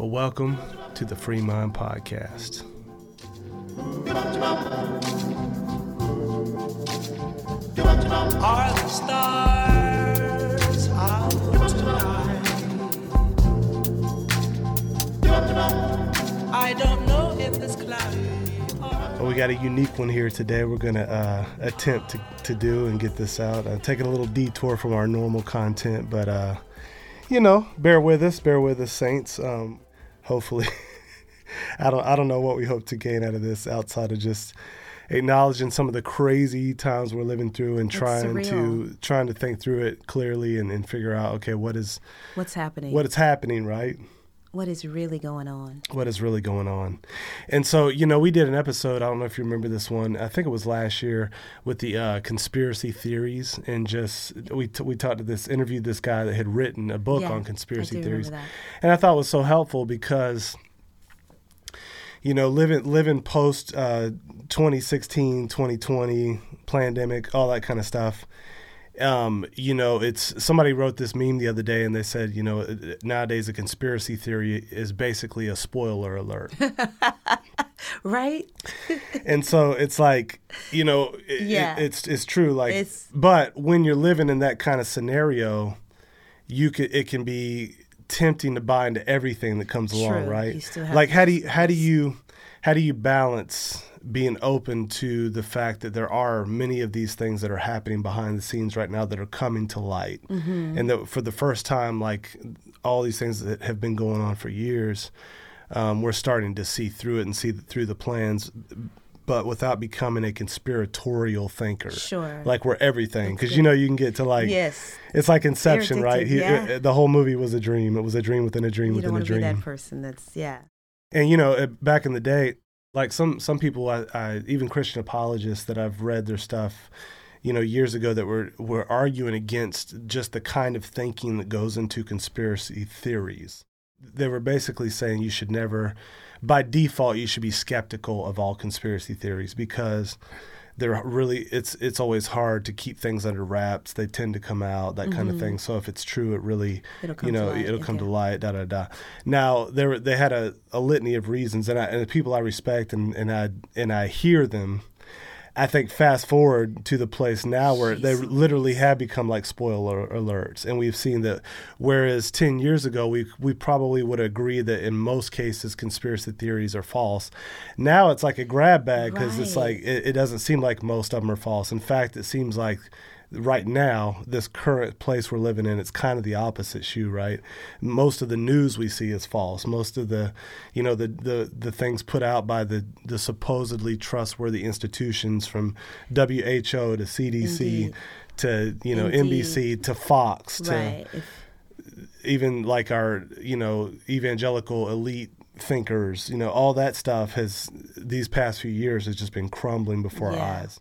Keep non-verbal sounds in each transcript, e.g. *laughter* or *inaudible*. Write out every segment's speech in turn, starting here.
Well, welcome to the Freemind Podcast. Are the stars out tonight? I don't know if it's cloudy. Well, we got a unique one here today. We're going to uh, attempt to, to do and get this out. Uh, taking a little detour from our normal content, but uh, you know, bear with us, bear with us, saints. Um, hopefully, *laughs* I don't I don't know what we hope to gain out of this outside of just acknowledging some of the crazy times we're living through and It's trying to trying to think through it clearly and, and figure out okay what is What's happening? what is happening right what is really going on? what is really going on. And so, you know, we did an episode, I don't know if you remember this one, I think it was last year with the uh, conspiracy theories and just we t- we talked to this interviewed this guy that had written a book Yeah, on conspiracy theories. And I thought it was so helpful because you know, living living post uh, 2016, 2020 pandemic, all that kind of stuff. Um, you know, it's somebody wrote this meme the other day, and they said, you know, nowadays a conspiracy theory is basically a spoiler alert, *laughs* Right? and so it's like, you know, it, Yeah. it, it's it's true. Like, It's- but when you're living in that kind of scenario, you could it can be tempting to buy into everything that comes along, right? You still have like, how do you how do you how do you balance being open to the fact that there are many of these things that are happening behind the scenes right now that are coming to light, Mm-hmm. and that for the first time, like all these things that have been going on for years, um, we're starting to see through it and see through the plans. But without becoming a conspiratorial thinker, Sure. like we're everything, because you know you can get to like yes. it's like Inception, right? He, yeah. it- the whole movie was a dream. It was a dream within a dream You within a dream. that person that's, yeah. And you know, uh, back in the day, like some some people, I, I even Christian apologists that I've read their stuff, you know, years ago that were were arguing against just the kind of thinking that goes into conspiracy theories. They were basically saying you should never, by default, you should be skeptical of all conspiracy theories because they're really it's it's always hard to keep things under wraps. They tend to come out that kind of thing. So if it's true, it really Mm-hmm. It'll come you know it'll come to light. Da da da. Now there they had a, a litany of reasons, and I, and the people I respect and and I and I hear them. I think fast forward to the place now where they literally have become like spoiler alerts, and we've seen that. Whereas ten years ago, we we probably would agree that in most cases conspiracy theories are false. Now it's like a grab bag because it's like it, it doesn't seem like most of them are false. In fact, it seems like right now this current place we're living in it's kind of the opposite shoe right most of the news we see is false most of the you know the the, the things put out by the the supposedly trustworthy institutions from WHO to CDC Indeed. to you know Indeed. NBC to Fox to right. If, even like our you know evangelical elite thinkers you know all that stuff has these past few years has just been crumbling before Yeah. our eyes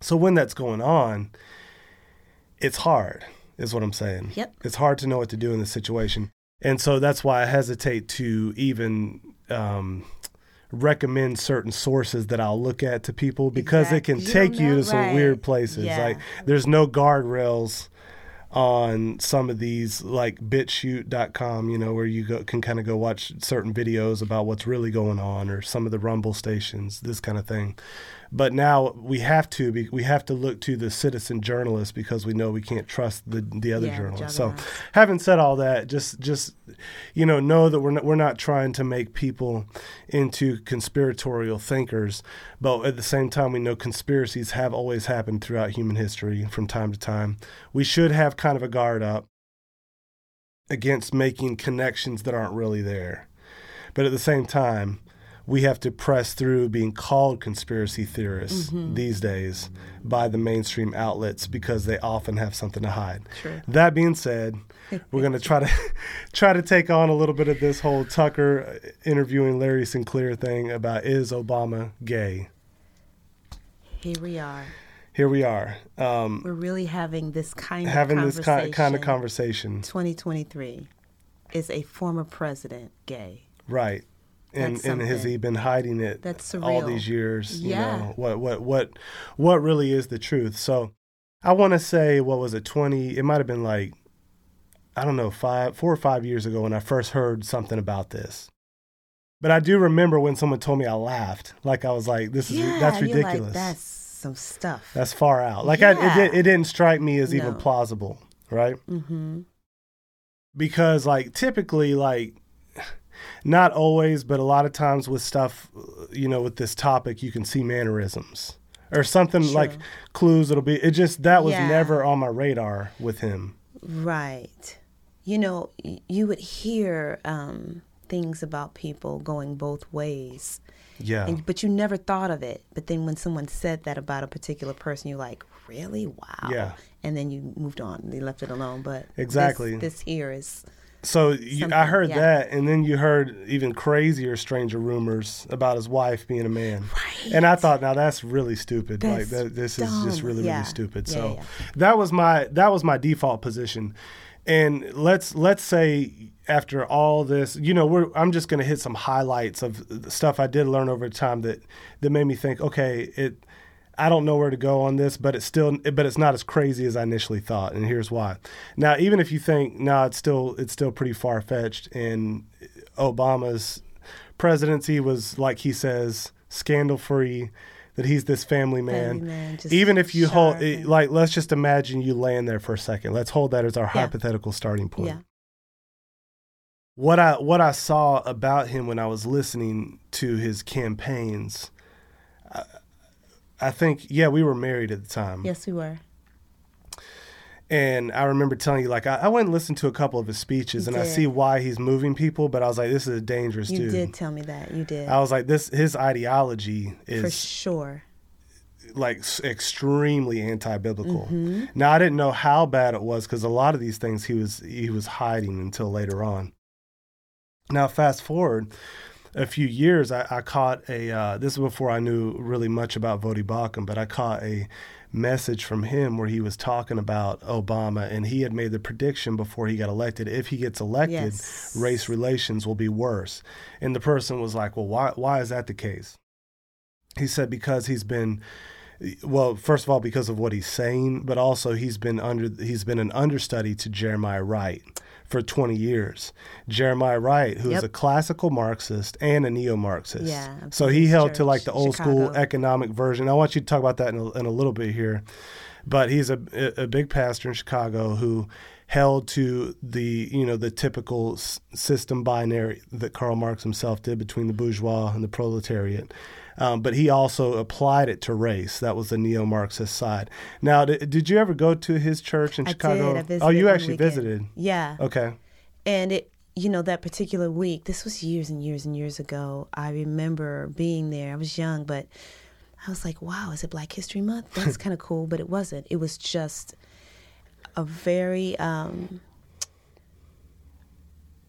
so when that's going on it's hard is what i'm saying Yep. it's hard to know what to do in this situation and so that's why i hesitate to even um, recommend certain sources that i'll look at to people because it can You take you to some right. weird places Yeah. like there's no guardrails on some of these like bitchute.com you know where you go, can kind of go watch certain videos about what's really going on or some of the rumble stations this kind of thing but now we have to be, we have to look to the citizen journalists because we know we can't trust the the other Yeah, journalists. so having said all that just just you know know that we're not, we're not trying to make people into conspiratorial thinkers but at the same time we know conspiracies have always happened throughout human history from time to time. We should have kind of a guard up against making connections that aren't really there. But at the same time we have to press through being called conspiracy theorists these days by the mainstream outlets because they often have something to hide. True. That being said, *laughs* we're going to try to *laughs* try to take on a little bit of this whole Tucker interviewing Larry Sinclair thing about is Obama gay? here we are. Here we are, um, We're really having this kind of having this ki- kind of conversation, 2023 is a former president gay. right? And and has he been hiding it That's all these years? You Yeah. know, what what what what really is the truth? So, I want to say what was it? Twenty? It might have been like I don't know, five, four or five years ago when I first heard something about this. But I do remember when someone told me I laughed. Like I was like, "This is yeah, that's ridiculous. Like, that's some stuff. That's far out. Like I, it, Yeah. it didn't strike me as even plausible, right? mm-hmm. Because like typically, like not always, but a lot of times with stuff, you know, with this topic, you can see mannerisms or something Sure. like clues. It'll be. It just that was Yeah. never on my radar with him. Right. You know, you would hear um, things about people going both ways, Yeah. and, but you never thought of it. But then when someone said that about a particular person, you're like, really? Wow. Yeah. And then you moved on. You left it alone. But this- Exactly. This, here is So you, I heard yeah. that, and then you heard even crazier, stranger rumors about his wife being a man. Right. And I thought, now that's really stupid. like that, this is just really, Yeah. really stupid. Yeah, so that was my that was my default position. And let's let's say after all this, you know, we're I'm just going to hit some highlights of stuff I did learn over time that that made me think, okay, it. I don't know where to go on this, but it's still, but it's not as crazy as I initially thought, and here's why. Now, even if you think, no, it's still, it's still pretty far fetched, and Obama's presidency was, like he says, scandal free, that he's this family man. Family man, even if you hold, and- like, let's just imagine you laying there for a second. Let's hold that as our Yeah. hypothetical starting point yeah. what I what I saw about him when I was listening to his campaigns, I think yeah we were married at the time, Yes, we were. and I remember telling you like I, I went and listened to a couple of his speeches, You and I see why he's moving people, but I was like this is a dangerous You dude. You did tell me that. You did. I was like this his ideology is for sure. like s- extremely anti-biblical. Mm-hmm. Now I didn't know how bad it was because a lot of these things he was he was hiding until later on. Now fast forward a few years, I, I caught a. Uh, this is before I knew really much about Voddie Baucham, but I caught a message from him where he was talking about Obama, and he had made the prediction before he got elected. If he gets elected, Yes. race relations will be worse. And the person was like, "Well, why? Why is that the case?" He said because he's been well, first of all, because of what he's saying, but also he's been under he's been an understudy to Jeremiah Wright for 20 years. Jeremiah Wright, who's Yep. a classical Marxist and a neo-Marxist. Yeah, So he held to like the old school economic version. I want you to talk about that in a, in a little bit here. But he's a, a big pastor in Chicago who held to the you know the typical system binary that Karl Marx himself did between the bourgeois and the proletariat. Um, but he also applied it to race. That was the neo-Marxist side. Now, did, did you ever go to his church in I Chicago? did. Oh, you actually weekend. visited. Yeah. Okay. And it, you know, that particular week, this was years and years and years ago. I remember being there. I was young, but I was like, wow, is it Black History Month? *laughs* That's kind of cool. But it wasn't. It was just a very um,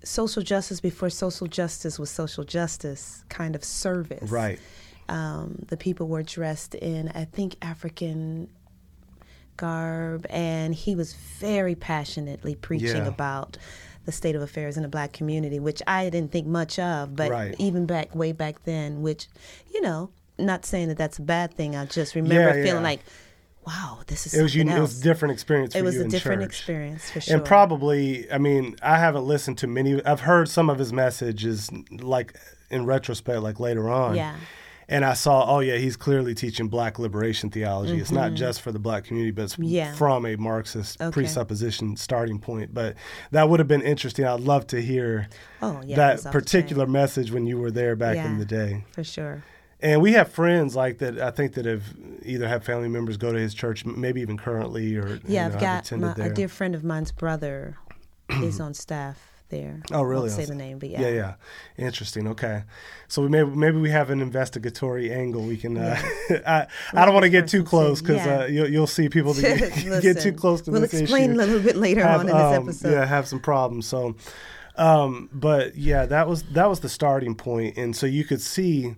social justice before social justice was social justice kind of service. Right. Um, the people were dressed in, I think, African garb, and he was very passionately preaching Yeah. about the state of affairs in the black community, which I didn't think much of, but Right. even back way back then, which, you know, not saying that that's a bad thing. I just remember Yeah, feeling yeah. like, wow, this is It was something uni- it was a different experience. It was you a different church. experience for sure. And probably, I mean, I haven't listened to many. I've heard some of his messages, like in retrospect, like later on. Yeah. And I saw, oh yeah, he's clearly teaching black liberation theology. It's not just for the black community, but it's Mm-hmm. Yeah. from a Marxist Okay. presupposition starting point. But that would have been interesting. I'd love to hear oh, yeah, that was off the particular message when you were there back in the day. for sure. And we have friends like that. I think that have either have family members go to his church, maybe even currently, or Yeah, you know, I've got attended my, there. a dear friend of mine's brother is *clears throat* on staff there. Oh, really? Say the name, but yeah. Yeah, yeah. Interesting. Okay. So we maybe maybe we have an investigatory angle. We can. Uh, *laughs* I I don't want to get too close because Yeah. uh, you'll you'll see people that *laughs* *laughs* get, get too close to we'll this explain issue. a little bit later have, on in this um, episode. Yeah, have some problems. So, um, but yeah, that was that was the starting point, and so you could see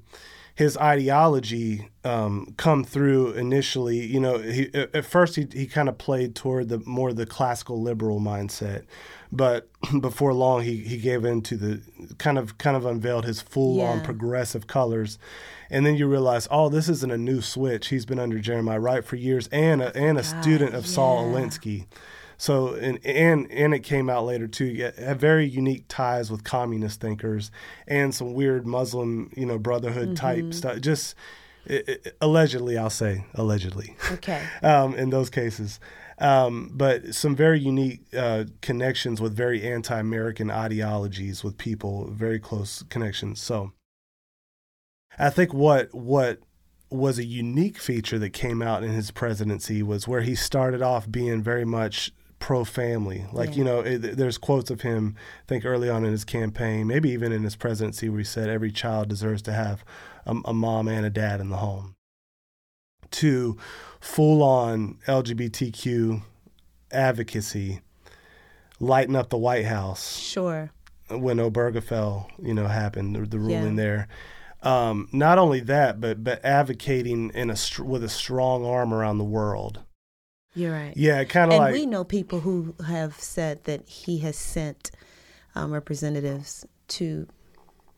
his ideology um, come through initially. You know, he, at at first he he kind of played toward the more the classical liberal mindset, but *clears throat* before long he he gave in to the kind of kind of unveiled his full on progressive colors. And then you realize, oh, this isn't a new switch. He's been under Jeremiah Wright for years, and a, and a student of Saul yeah. Alinsky. So and and and it came out later too. Have very unique ties with communist thinkers and some weird Muslim, you know, brotherhood type stuff. Just i i allegedly, I'll say allegedly. Okay. *laughs* um, in those cases. Um, but some very unique uh, connections with very anti-American ideologies with people, very close connections. So, I think what what was a unique feature that came out in his presidency was where he started off being very much pro-family. Like Yeah. you know, it, there's quotes of him. I think early on in his campaign, maybe even in his presidency, where he said every child deserves to have a, a mom and a dad in the home to full on LGBTQ advocacy, lighting up the White House Sure. when Obergefell, you know, happened, the, the ruling Yeah. there. Um, not only that, but but advocating in a str- with a strong arm around the world. You're right. Yeah, kind of like we know people who have said that he has sent um, representatives to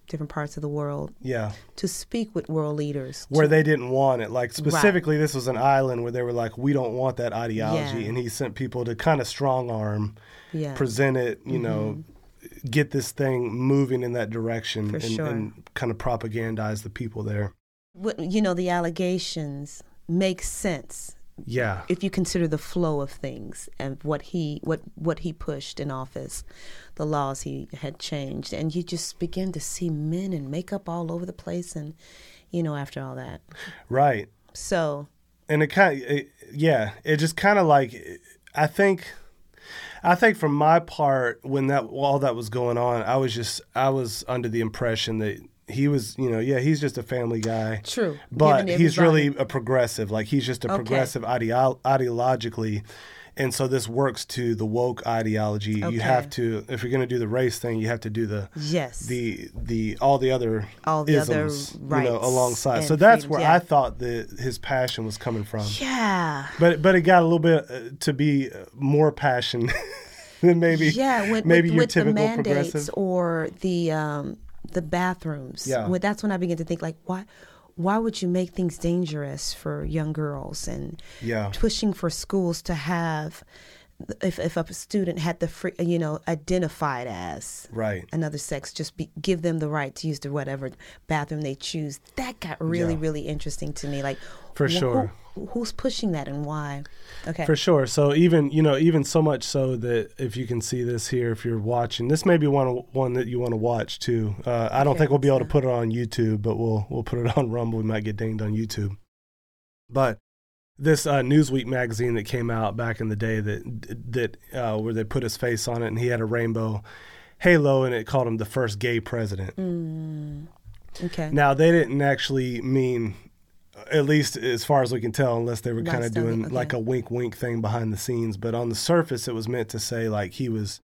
different parts of the world yeah, to speak with world leaders. where to- they didn't want it. Like specifically, this was an island where they were like, we don't want that ideology, Yeah. and he sent people to kind of strong arm, yeah. present it, you know, mm-hmm. get this thing moving in that direction, and, sure. and kind of propagandize the people there. What, you know, the allegations make sense Yeah, if you consider the flow of things and what he what what he pushed in office, the laws he had changed, and you just begin to see men in makeup all over the place, and you know, after all that, right. so and it kind of it, yeah it just kind of like i think i think from my part when that all that was going on i was just i was under the impression that he was you know yeah he's just a family guy true. but he's really a progressive like he's just a Okay. progressive ideo- ideologically and so this works to the woke ideology Okay. you have to if you're going to do the race thing you have to do the yes, the the all the other All the other isms, you know alongside so that's freedoms, where yeah. i thought that his passion was coming from yeah. but but it got a little bit uh, to be uh, more passion *laughs* than maybe yeah, with, maybe with, your with the typical mandates progressive. or the um, the bathrooms. Yeah. Well, that's when I began to think like, why why would you make things dangerous for young girls and Yeah. pushing for schools to have if if a student had the free, you know identified as Right. another sex just be, give them the right to use the whatever bathroom they choose that got really Yeah. really interesting to me like For wh- sure. Who, who's pushing that and why okay For sure. So even you know even so much so that if you can see this here, if you're watching, this may be one one that you want to watch too. Uh, I don't Okay, think we'll be able to put it on YouTube, but we'll we'll put it on Rumble. We might get dinged on YouTube. But this uh, Newsweek magazine that came out back in the day that that uh, where they put his face on it and he had a rainbow halo and it called him the first gay president. Mm. okay Now they didn't actually mean, at least as far as we can tell, unless they were kind of doing okay. like a wink wink thing behind the scenes. But on the surface, it was meant to say like he was,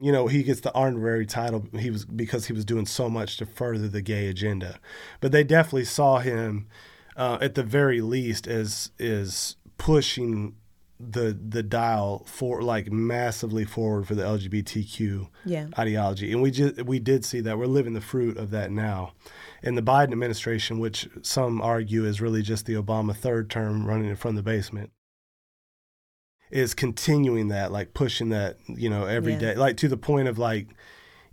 you know, he gets the honorary title. He was because he was doing so much to further the gay agenda. But they definitely saw him, uh, at the very least, as is pushing the the dial for like massively forward for the LGBTQ yeah ideology, and we just we did see that we're living the fruit of that now. In the Biden administration, which some argue is really just the Obama third term running it from the basement, is continuing that, like pushing that, you know, every Yeah. day, like to the point of like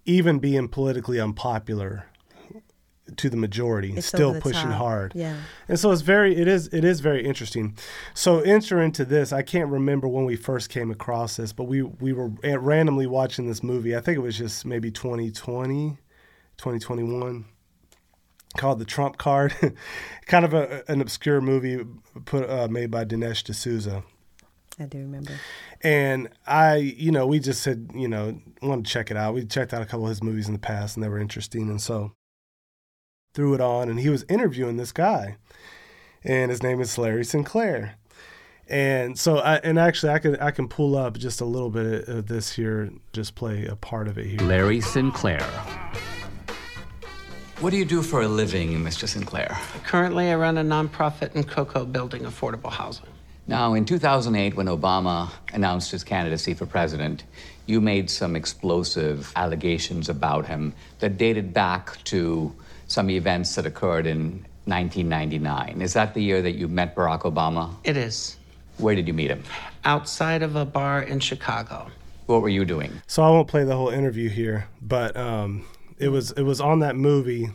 even being politically unpopular to the majority, It's still the pushing top. hard. yeah And so it's very it is it is very interesting. So enter into this. I can't remember when we first came across this, but we we were randomly watching this movie. I think it was just maybe 2020, 2021 called The Trump Card. *laughs* kind of a, an obscure movie put uh, made by Dinesh D'Souza. I do remember And I, you know, we just said, you know, wanted to check it out. We checked out a couple of his movies in the past and they were interesting. And so threw it on and he was interviewing this guy. And his name is Larry Sinclair. And so I and actually I can I can pull up just a little bit of this here, just play a part of it here. Larry Sinclair. What do you do for a living, Mr. Sinclair? Currently, I run a nonprofit in Cocoa building affordable housing. Now, in 2008, when Obama announced his candidacy for president, you made some explosive allegations about him that dated back to some events that occurred in 1999. Is that the year that you met Barack Obama? It is. Where did you meet him? outside of a bar in Chicago. What were you doing? So I won't play the whole interview here, but um, it was it was on that movie,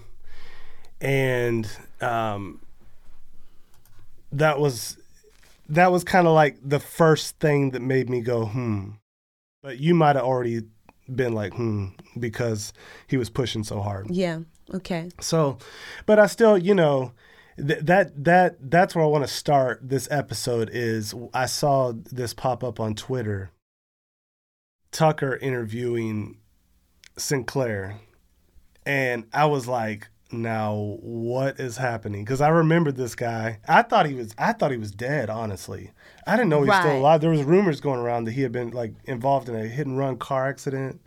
and um, that was that was kind of like the first thing that made me go hmm. But you might have already been like hmm because he was pushing so hard. Yeah. Okay. So, but I still, you know, th- that that that's where I want to start this episode. Is I saw this pop up on Twitter. Tucker interviewing Sinclair, and I was like, "Now what is happening?" Because I remembered this guy. I thought he was. I thought he was dead. Honestly, I didn't know he was still alive. There was rumors going around that he had been like involved in a hit and run car accident.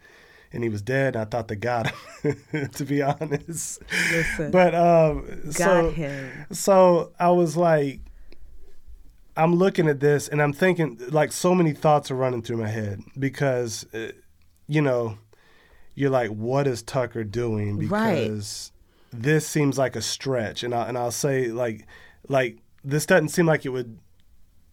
And he was dead. I thought they got him, *laughs* to be honest. Listen. But um, so him. so I was like, I'm looking at this and I'm thinking like so many thoughts are running through my head because, uh, you know, you're like, what is Tucker doing? Right. Because this seems like a stretch, and I and I'll say like, like this doesn't seem like it would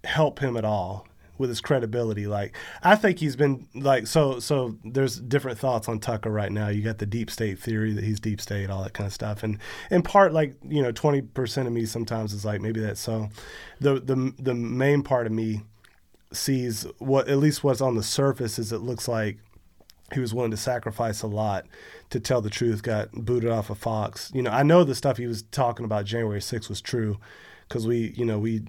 help him at all with his credibility. Like I think he's been like so so there's different thoughts on Tucker right now. You got the deep state theory that he's deep state, all that kind of stuff. And in part like, you know, twenty percent of me sometimes is like maybe that's so. The the the main part of me sees what at least what's on the surface is it looks like he was willing to sacrifice a lot to tell the truth, got booted off of Fox. You know, I know the stuff he was talking about January 6th was true because we, you know, we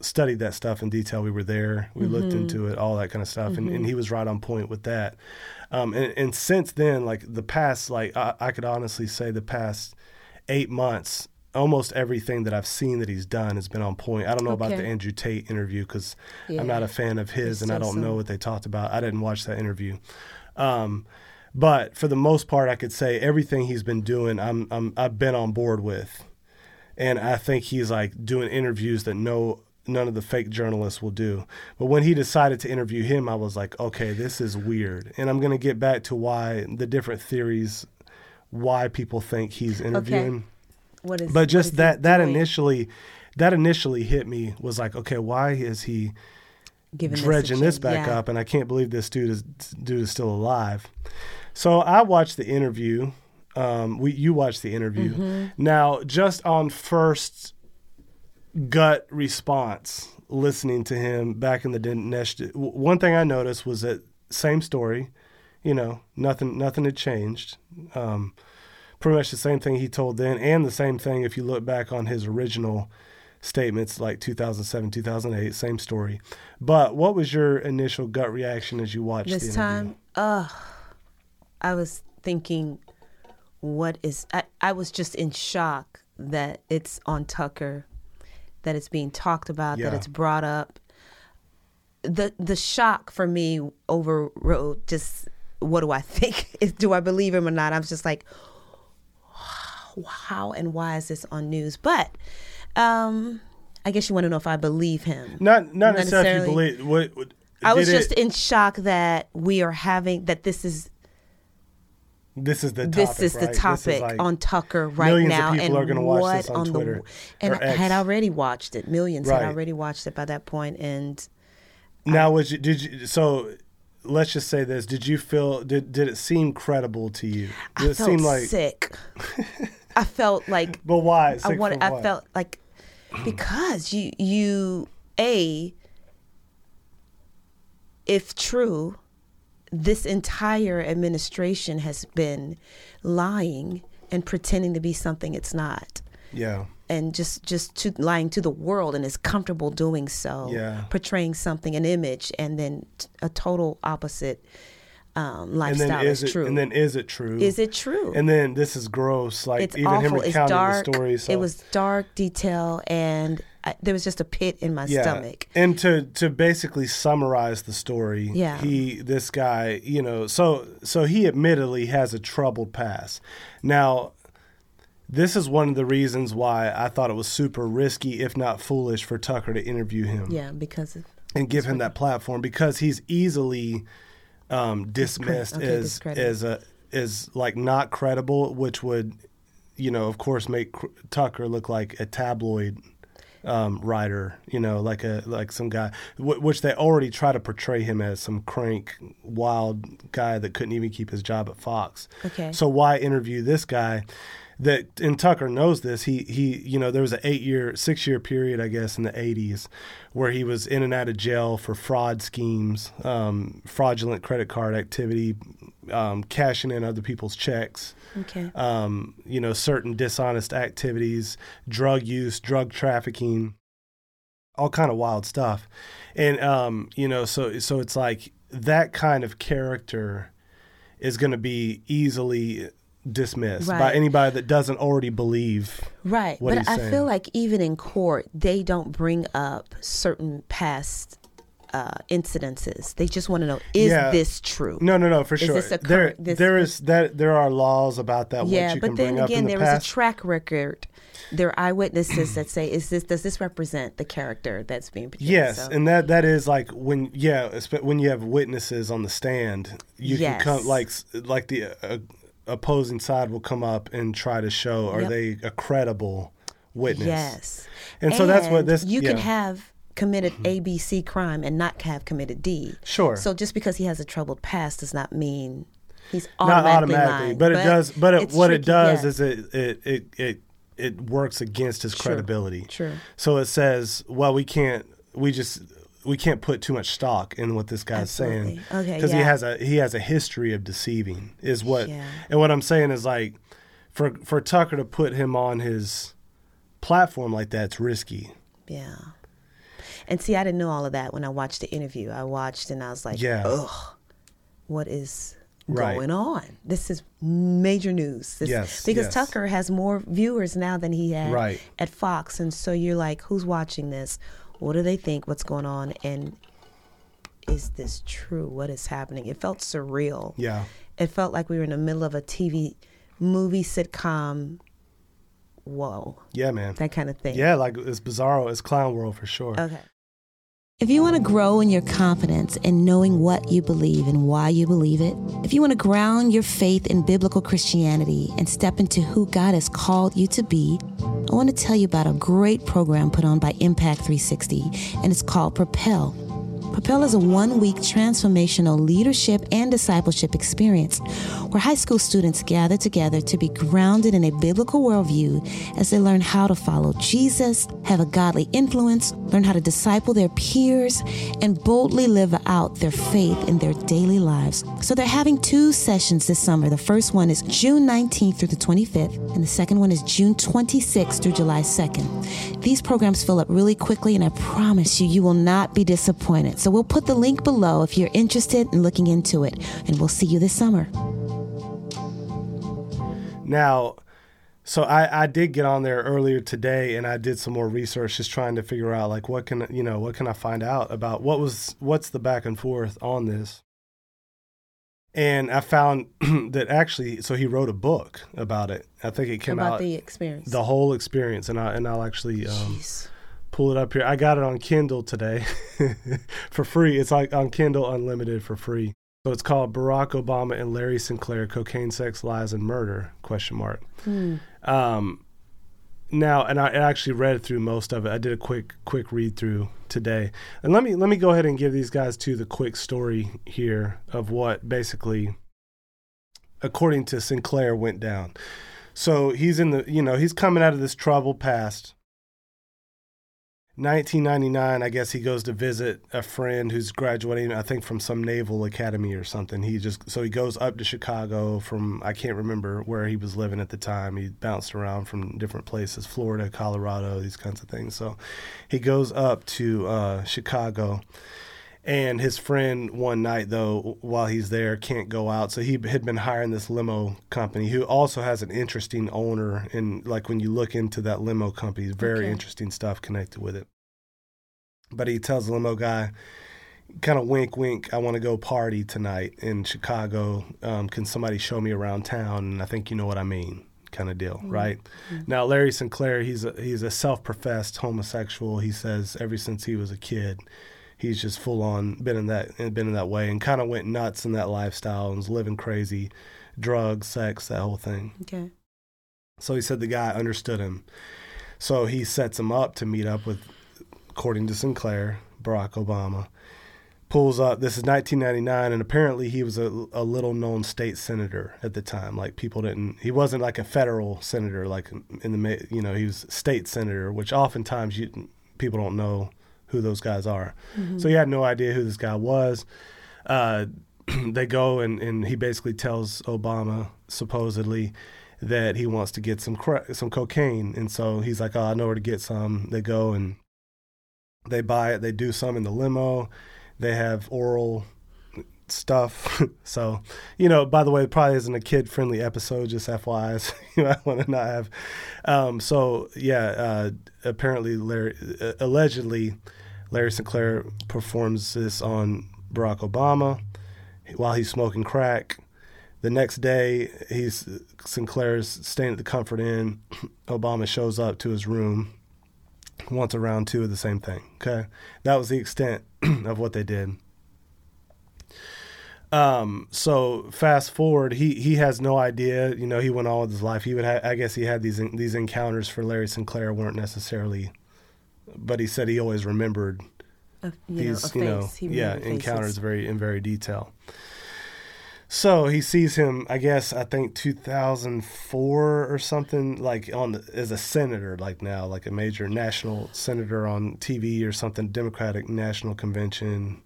studied that stuff in detail. We were there, we looked into it, all that kind of stuff. And, and he was right on point with that. Um, and, and since then, like the past, like I, I could honestly say the past eight months, almost everything that I've seen that he's done has been on point. I don't know about the Andrew Tate interview because Yeah. I'm not a fan of his It's and I don't know what they talked about. I didn't watch that interview. Um, but for the most part, I could say everything he's been doing, I'm, I'm I've been on board with, and I think he's like doing interviews that no none of the fake journalists will do. But when he decided to interview him, I was like, okay, this is weird, and I'm gonna get back to why the different theories, why people think he's interviewing What is? but just is that that initially that initially hit me was like okay why is he This a dredging this chance. back Yeah. up and i can't believe this dude is dude is still alive so i watched the interview um we you watched the interview Mm-hmm. now just on first gut response listening to him back in the Dinesh, one thing i noticed was that same story you know nothing nothing had changed um pretty much the same thing he told then, and the same thing if you look back on his original statements, like 2007, 2008, same story. But what was your initial gut reaction as you watched this time ugh i was thinking what is I, I was just in shock that it's on tucker that it's being talked about that it's brought up. The the shock for me overrode just what do i *laughs* think? Do i believe him or not? I was just like how and why is this on news? But um i guess you want to know if i believe him Not, not Not necessarily. necessarily. believe. What, what, I was did just in shock that we are having that this is This is the topic. this is the right? This topic like- on Tucker right now, and are gonna watch what this on the Twitter and or I had already watched it. Millions Right. had already watched it by that point, and Now, was you, did you? So, let's just say this: Did you feel? Did did it seem credible to you? Did I it felt seem like? sick. *laughs* I felt like But why? I wanted. I felt like because you you a if true, this entire administration has been lying and pretending to be something it's not. Yeah. and just just to lying to the world and is comfortable doing so Yeah. portraying something an image and then a total opposite um, And lifestyle then is is it? true And then is it true? is it true And then this is gross. Like it's even him awful it's recounting dark the story. So. it was dark detail and I, there was just a pit in my stomach And to to basically summarize the story, Yeah. he this guy, you know, so so he admittedly has a troubled past. Now, this is one of the reasons why I thought it was super risky, if not foolish, for Tucker to interview him yeah because of and give him that platform because he's easily um, dismissed okay, as as a as like not credible, which would, you know, of course, make Tucker look like a tabloid um, writer, you know, like a like some guy, w- which they already try to portray him as some crank, wild guy that couldn't even keep his job at Fox. Okay. So why interview this guy? That and Tucker knows this. He he, you know, there was an eight year, six year period, I guess, in the '80s, where he was in and out of jail for fraud schemes, um, fraudulent credit card activity, um, cashing in other people's checks Okay. um, you know, certain dishonest activities, drug use, drug trafficking, all kind of wild stuff. And um, you know, so so it's like that kind of character is going to be easily dismissed by anybody that doesn't already believe. Right. what but he's I saying. feel like even in court, they don't bring up certain past uh, incidences. They just want to know is Yeah. this true? No, no, no, for Is sure. this a there, this- there is that there are laws about that. yeah, you but can then again, the there past. is a track record. There are eyewitnesses that say, "Is this does this represent the character that's being portrayed?" Yes, So- and that that is like when yeah, when you have witnesses on the stand, you Yes. can come like like the uh, opposing side will come up and try to show are Yep. they a credible witness? Yes. And so that's what this- you can yeah. Mm-hmm. have committed ABC crime and not have committed D. Sure. So just because he has a troubled past does not mean he's Not automatically automatically, lying. but it does. But it, what it does yeah. is it it it it it works against his True. credibility. True. So it says, well, we can't. We just we can't put too much stock in what this guy's saying Absolutely. Okay, because he has a he has a history of deceiving is what Yeah. and what I'm saying is like for for Tucker to put him on his platform like that's risky. Yeah. And see, I didn't know all of that when I watched the interview. I watched and I was like, Yeah. ugh, what is Right. going on? This is major news. This, Yes, Because yes. Tucker has more viewers now than he had Right. at Fox. And so you're like, who's watching this? What do they think? What's going on? And is this true? What is happening? It felt surreal. Yeah. It felt like we were in the middle of a TV movie sitcom. Whoa. Yeah, man. That kind of thing. Yeah, like it's bizarro. It's clown world for sure. Okay. If you want to grow in your confidence in knowing what you believe and why you believe it, if you want to ground your faith in biblical Christianity and step into who God has called you to be, I want to tell you about a great program put on by Impact 360, and it's called Propel. Propel is a one week transformational leadership and discipleship experience where high school students gather together to be grounded in a biblical worldview as they learn how to follow Jesus, have a godly influence, learn how to disciple their peers, and boldly live out their faith in their daily lives. So they're having two sessions this summer. The first one is June 19th through the 25th, and the second one is June 26th through July 2nd. These programs fill up really quickly, and I promise you, you will not be disappointed. So we'll put the link below if you're interested in looking into it, and we'll see you this summer. Now, so I, I did get on there earlier today and I did some more research just trying to figure out like what can you know what can I find out about what was what's the back and forth on this. And I found *clears throat* that actually so he wrote a book about it. I think it came About out the experience. the whole experience and I and I'll actually um, Jeez. Pull it up here. I got it on Kindle today *laughs* for free. It's like on Kindle Unlimited for free. So it's called Barack Obama and Larry Sinclair: Cocaine, Sex, Lies, and Murder? Question mark. Um, now, and I actually read through most of it. I did a quick quick read through today, and let me let me go ahead and give these guys to the quick story here of what basically, according to Sinclair, went down. So he's in the you know he's coming out of this troubled past. 1999, I guess he goes to visit a friend who's graduating, I think, from some naval academy or something. He just so he goes up to Chicago from I can't remember where he was living at the time. He bounced around from different places, Florida, Colorado, these kinds of things. So he goes up to uh, Chicago, and his friend one night though, while he's there, can't go out. So he had been hiring this limo company, who also has an interesting owner. And like when you look into that limo company, very Okay. interesting stuff connected with it. But he tells the limo guy, kind of wink, wink. I want to go party tonight in Chicago. Um, can somebody show me around town? And I think you know what I mean, kind of deal, right? Now, Larry Sinclair, he's a, he's a self-professed homosexual. He says ever since he was a kid, he's just full on been in that been in that way and kind of went nuts in that lifestyle and was living crazy, drugs, sex, that whole thing. Okay. So he said the guy understood him. So he sets him up to meet up with, according to Sinclair, Barack Obama. Pulls up. This is 1999, and apparently he was a, a little known state senator at the time. Like people didn't. He wasn't like a federal senator, like in the you know he was state senator, which oftentimes you people don't know who those guys are. So he had no idea who this guy was. Uh, *clears throat* they go and, and he basically tells Obama supposedly that he wants to get some cra- some cocaine, and so he's like, "Oh, I know where to get some." They go and they buy it. They do some in the limo. They have oral stuff. *laughs* so, you know, by the way, it probably isn't a kid friendly episode, just FYI. So *laughs* you might want to not have. Um, so, yeah, uh, apparently, Larry, uh, allegedly, Larry Sinclair performs this on Barack Obama while he's smoking crack. The next day, he's Sinclair's staying at the Comfort Inn. *clears throat* Obama shows up to his room, wants a round two of the same thing. Okay, that was the extent *clears throat* of what they did. Um, so fast forward, he he has no idea. You know, he went on with his life. He would, ha- I guess, he had these these encounters for Larry Sinclair weren't necessarily, but he said he always remembered A, you these, know, a you know. Yeah, remembered faces. encounters very in very detail. So he sees him, I guess, I think 2004 or something, like on the, as a senator, like now, like a major national senator on TV or something, Democratic National Convention.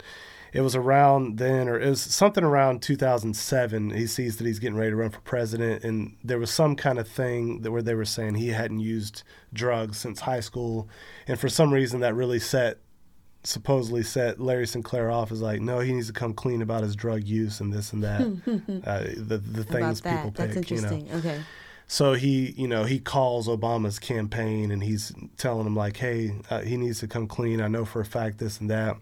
It was around then, or it was something around 2007. He sees that he's getting ready to run for president, and there was some kind of thing that where they were saying he hadn't used drugs since high school, and for some reason that really set supposedly set Larry Sinclair off as like, no, he needs to come clean about his drug use and this and that. *laughs* uh, the the things About people that. pick. That's you know. interesting. Okay. So he, you know, he calls Obama's campaign and he's telling him like, hey, uh, he needs to come clean. I know for a fact this and that.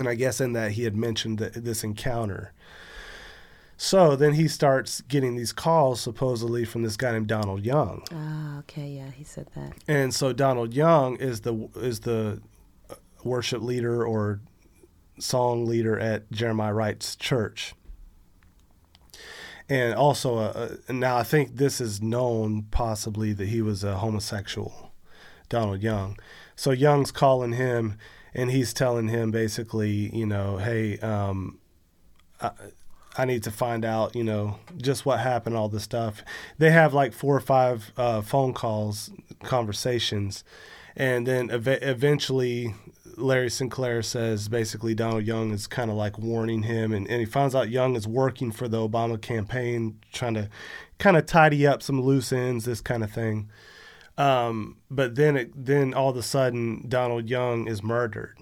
And I guess in that he had mentioned this encounter. So then he starts getting these calls supposedly from this guy named Donald Young. Ah, okay. Yeah, he said that. And so Donald Young is the is the worship leader or song leader at Jeremiah Wright's church. And also, uh, uh, now I think this is known possibly that he was a homosexual, Donald Young. So Young's calling him, and he's telling him basically, you know, hey, um, I, I need to find out, you know, just what happened, all this stuff. They have like four or five uh, phone calls, conversations, and then ev- eventually Larry Sinclair says basically Donald Young is kind of like warning him, and, and he finds out Young is working for the Obama campaign, trying to kind of tidy up some loose ends, this kind of thing. Um, but then, it, then all of a sudden, Donald Young is murdered,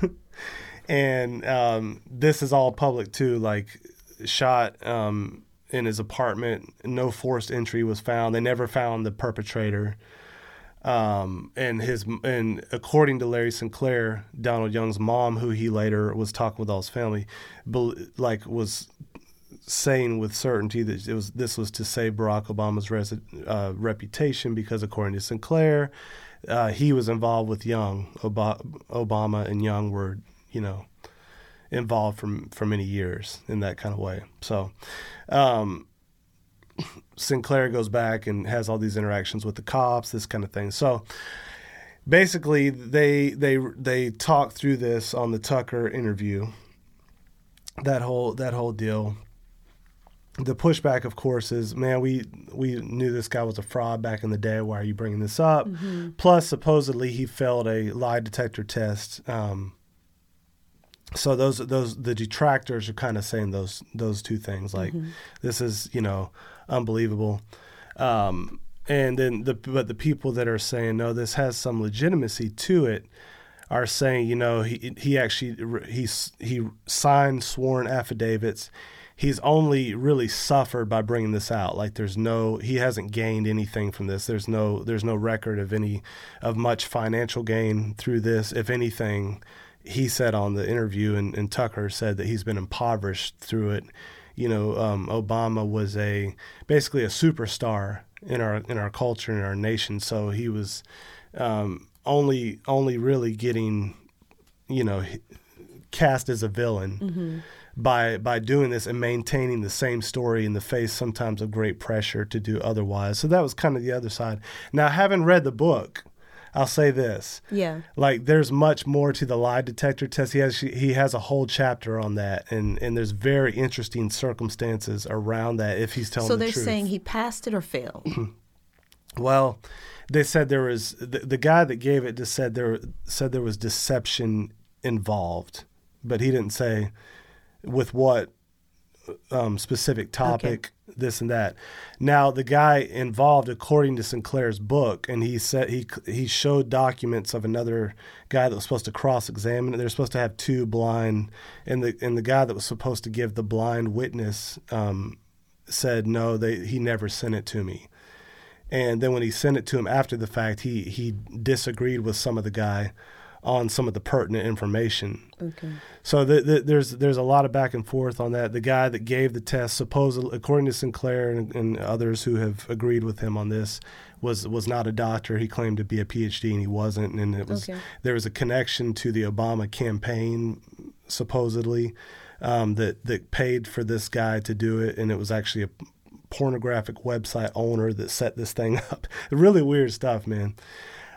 *laughs* and um, this is all public too. Like shot um, in his apartment, no forced entry was found. They never found the perpetrator. Um, and his and according to Larry Sinclair, Donald Young's mom, who he later was talking with all his family, like was saying with certainty that it was this was to save Barack Obama's res- uh, reputation because according to Sinclair, uh, he was involved with Young. Ob- Obama and Young were you know involved for for many years in that kind of way. So. Um, Sinclair goes back and has all these interactions with the cops, this kind of thing. So basically, they they they talk through this on the Tucker interview. That whole that whole deal. The pushback, of course, is man, we we knew this guy was a fraud back in the day. Why are you bringing this up? Plus, supposedly he failed a lie detector test. Um, so those those the detractors are kind of saying those those two things like this is you know unbelievable um, and then the but the people that are saying no this has some legitimacy to it are saying you know he he actually he he signed sworn affidavits he's only really suffered by bringing this out. Like there's no he hasn't gained anything from this. There's no there's no record of any of much financial gain through this. If anything he said on the interview, and, and Tucker said that he's been impoverished through it. You know, um, Obama was a basically a superstar in our in our culture in our nation, so he was um, only only really getting, you know, cast as a villain by by doing this and maintaining the same story in the face sometimes of great pressure to do otherwise. So that was kind of the other side. Now, having read the book, I'll say this. Yeah. Like there's much more to the lie detector test. He has he has a whole chapter on that and and there's very interesting circumstances around that if he's telling So the they're saying he passed it or failed. *clears throat* Well, they said there was the, the guy that gave it just said there said there was deception involved, but he didn't say with what um, specific topic, this and that. Now, the guy involved, according to Sinclair's book, and he said he he showed documents of another guy that was supposed to cross-examine. They're supposed to have two blind, and the and the guy that was supposed to give the blind witness um, said no, they he never sent it to me. And then when he sent it to him after the fact, he he disagreed with some of the guy on some of the pertinent information. Okay. So the, the, there's there's a lot of back and forth on that. The guy that gave the test, supposedly, according to Sinclair and, and others who have agreed with him on this, was was not a doctor. He claimed to be a PhD, and he wasn't. And it was Okay. there was a connection to the Obama campaign, supposedly, um, that that paid for this guy to do it, and it was actually a pornographic website owner that set this thing *laughs* up. really weird stuff, man.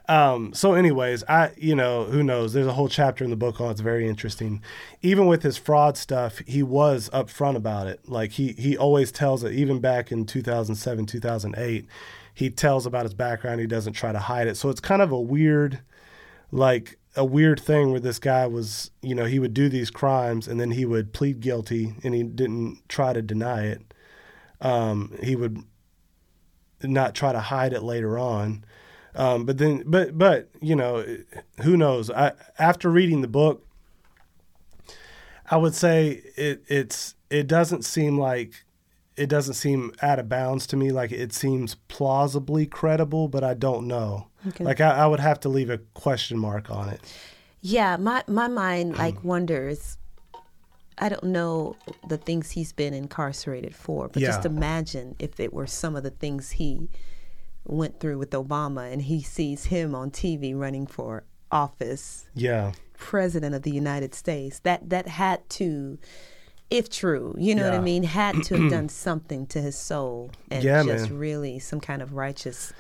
Um, so, anyways, I, you know, who knows? There's a whole chapter in the book on. It's very interesting. Even with his fraud stuff, he was upfront about it. Like he, he always tells it. Even back in 2007, 2008, he tells about his background. He doesn't try to hide it. So it's kind of a weird, like a weird thing where this guy was, you know, he would do these crimes and then he would plead guilty and he didn't try to deny it. Um, he would not try to hide it later on. Um, but then, but but you know, who knows? I after reading the book, I would say it it's it doesn't seem like it doesn't seem out of bounds to me. Like it seems plausibly credible, but I don't know. Okay. Like I, I would have to leave a question mark on it. Yeah, my my mind *clears throat* like wonders. I don't know the things he's been incarcerated for, but just imagine if it were some of the things he went through with Obama, and he sees him on TV running for office, Yeah, president of the United States. That that had to, if true, you know what I mean, had to have *clears throat* done something to his soul, and Yeah, just man. really some kind of righteous.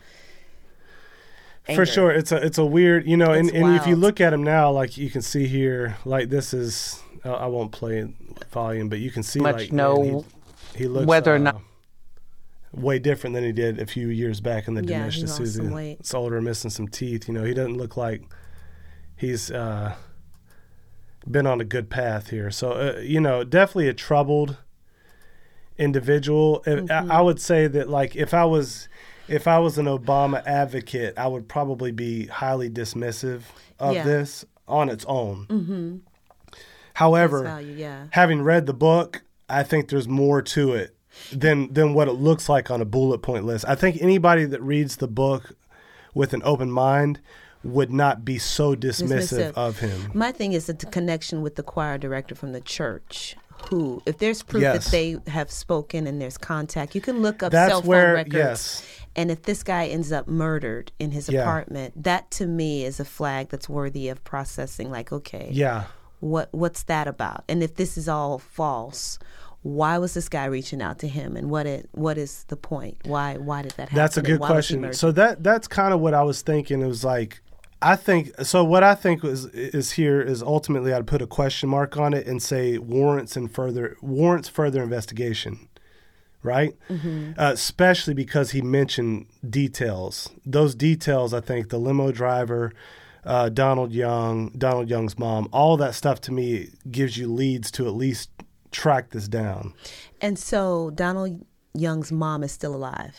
for sure. It's a it's a weird, you know, and, It's and if you look at him now, like you can see here, like this is. I I won't play volume, but you can see Much like know man, he, he looks whether or uh, not- way different than he did a few years back in the Yeah, Dinesh he D'Souza. It's older, missing some teeth. You know, he doesn't look like he's uh, been on a good path here. So uh, you know, definitely a troubled individual. Mm-hmm. I, I would say that like if I was if I was an Obama advocate, I would probably be highly dismissive of Yeah. this on its own. Mm-hmm. However, value, yeah. having read the book, I think there's more to it than than what it looks like on a bullet point list. I think anybody that reads the book with an open mind would not be so dismissive, Dismissive. of him. My thing is the connection with the choir director from the church. Who, if there's proof Yes. that they have spoken and there's contact, you can look up That's cell phone where- records. yes. And if this guy ends up murdered in his Yeah. apartment, that to me is a flag that's worthy of processing. Like, okay, Yeah. what what's that about? And if this is all false, why was this guy reaching out to him? And what it what is the point? Why why did that happen? That's a good why was he question. So that that's kind of what I was thinking. It was like I think so. What I think was is here is ultimately I'd put a question mark on it and say warrants and further warrants further investigation, right? Mm-hmm. Uh, especially because he mentioned details. Those details, I think, the limo driver. Uh, Donald Young, Donald Young's mom, all that stuff to me gives you leads to at least track this down. and so Donald Young's mom is still alive.